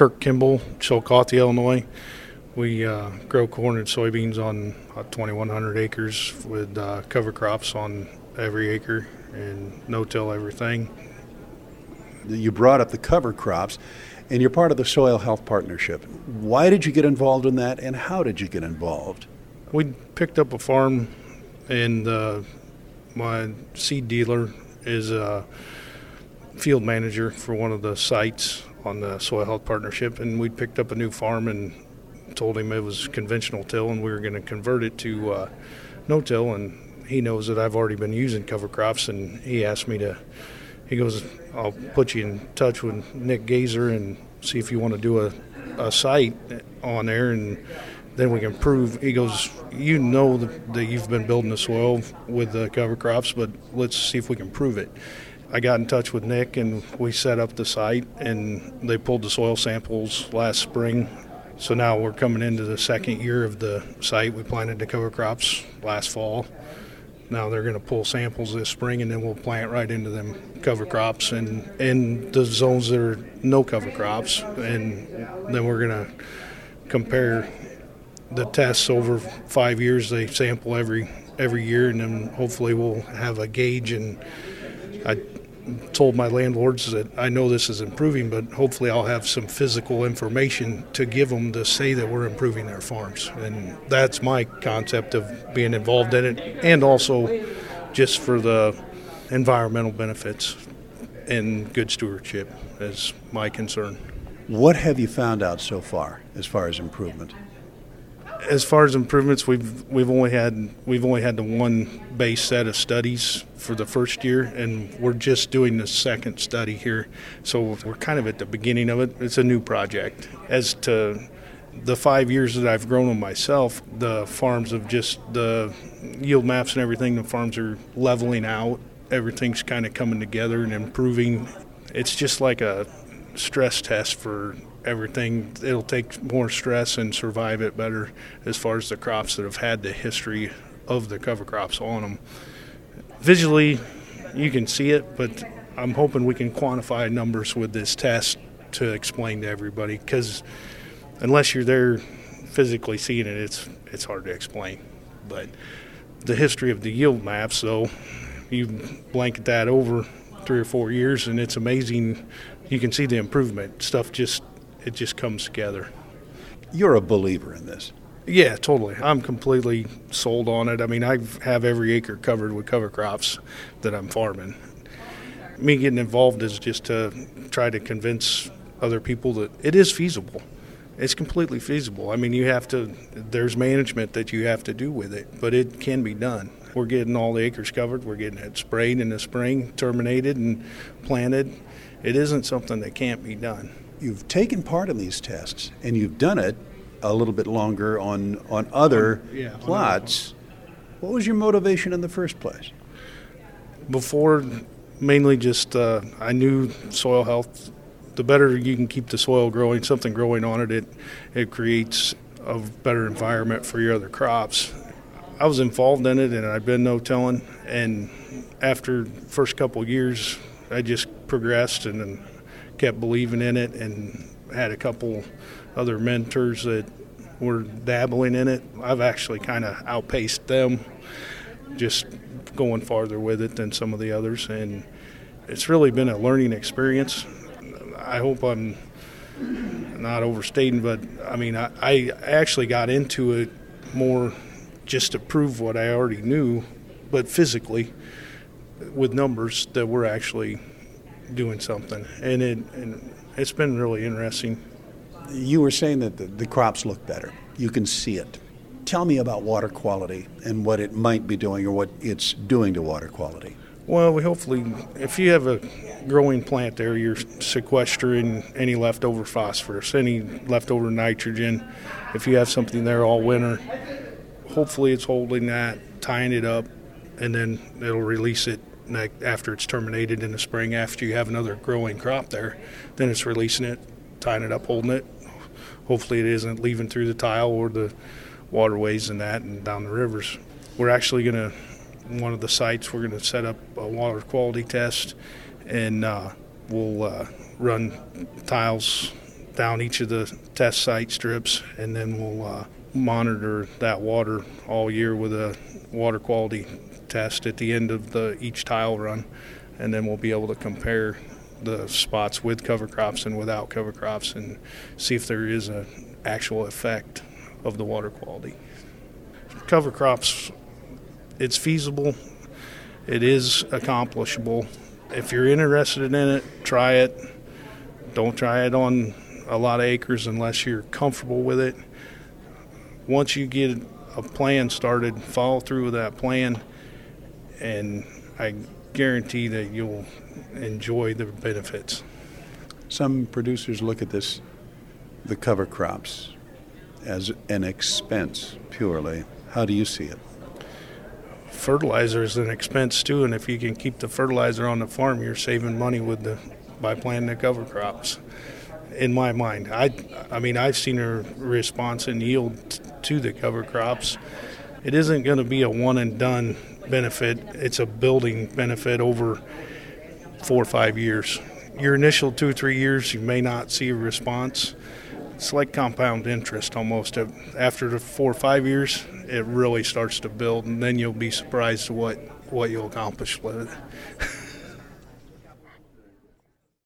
Kirk Kimble, Chillicothe, Illinois. We uh, grow corn and soybeans on uh, 2,100 acres with uh, cover crops on every acre and no-till everything. You brought up the cover crops, and you're part of the Soil Health Partnership. Why did you get involved in that, and how did you get involved? We picked up a farm, and uh, my seed dealer is a field manager for one of the sites on the Soil Health Partnership, and we picked up a new farm and told him it was conventional till, and we were going to convert it to uh, no-till, and he knows that I've already been using cover crops, and he asked me to. He goes, "I'll put you in touch with Nick Goeser and see if you want to do a, a site on there, and then we can prove." He goes, "You know that you've been building the soil with the cover crops, but let's see if we can prove it." I got in touch with Nick and we set up the site and they pulled the soil samples last spring. So now we're coming into the second year of the site. We planted the cover crops last fall. Now they're going to pull samples this spring and then we'll plant right into them cover crops and in the zones that are no cover crops. And then we're going to compare the tests over five years. They sample every every year and then hopefully we'll have a gauge and I told my landlords that I know this is improving, but hopefully I'll have some physical information to give them to say that we're improving their farms. And that's my concept of being involved in it, and also just for the environmental benefits and good stewardship is my concern. What have you found out so far as far as improvement? As far as improvements, we've we've only had we've only had the one base set of studies for the first year, and we're just doing the second study here. So we're kind of at the beginning of it. It's a new project. As to the five years that I've grown them myself, the farms have just the yield maps and everything. The farms are leveling out. Everything's kind of coming together and improving. It's just like a stress test for everything. It'll take more stress and survive it better as far as the crops that have had the history of the cover crops on them. Visually, you can see it, but I'm hoping we can quantify numbers with this test to explain to everybody because unless you're there physically seeing it, it's it's hard to explain. But the history of the yield maps, though, you blanket that over three or four years, and it's amazing. You can see the improvement. Stuff just it just comes together. You're a believer in this. Yeah, totally. I'm completely sold on it. I mean, I have every acre covered with cover crops that I'm farming. Me getting involved is just to try to convince other people that it is feasible. It's completely feasible. I mean, you have to, there's management that you have to do with it, but it can be done. We're getting all the acres covered, we're getting it sprayed in the spring, terminated, and planted. It isn't something that can't be done you've taken part in these tests and you've done it a little bit longer on on other yeah, plots. What was your motivation in the first place? Before, mainly just uh, I knew soil health. The better you can keep the soil growing, something growing on it, it it creates a better environment for your other crops. I was involved in it, and I've been no-tilling. And after first couple years, I just progressed and kept believing in it and had a couple other mentors that were dabbling in it. I've actually kind of outpaced them, just going farther with it than some of the others, and it's really been a learning experience. I hope I'm not overstating, but I mean, I, I actually got into it more just to prove what I already knew, but physically with numbers that were actually doing something, and it and it's been really interesting. You were saying that the, the crops look better. You can see it. Tell me about water quality and what it might be doing or what it's doing to water quality. Well, we hopefully, if you have a growing plant there, you're sequestering any leftover phosphorus, any leftover nitrogen. If you have something there all winter, hopefully it's holding that, tying it up, and then it'll release it after it's terminated in the spring, after you have another growing crop there, then it's releasing it, tying it up, holding it. Hopefully, it isn't leaving through the tile or the waterways and that and down the rivers. We're actually going to, one of the sites, we're going to set up a water quality test and uh, we'll uh, run tiles down each of the test site strips, and then we'll uh, monitor that water all year with a water quality test at the end of the each tile run, and then we'll be able to compare the spots with cover crops and without cover crops and see if there is an actual effect of the water quality. Cover crops, it's feasible, it is accomplishable. If you're interested in it, try it. Don't try it on a lot of acres unless you're comfortable with it. Once you get a plan started, follow through with that plan, and I guarantee that you'll enjoy the benefits. Some producers look at this, the cover crops, as an expense purely. How do you see it? Fertilizer is an expense too, and if you can keep the fertilizer on the farm, you're saving money with the by planting the cover crops. In my mind, I, I mean, I've seen a response and yield to the cover crops. It isn't going to be a one and done benefit. It's a building benefit over four or five years. Your initial two or three years, you may not see a response. It's like compound interest almost. After the four or five years, it really starts to build, and then you'll be surprised what what you'll accomplish with it.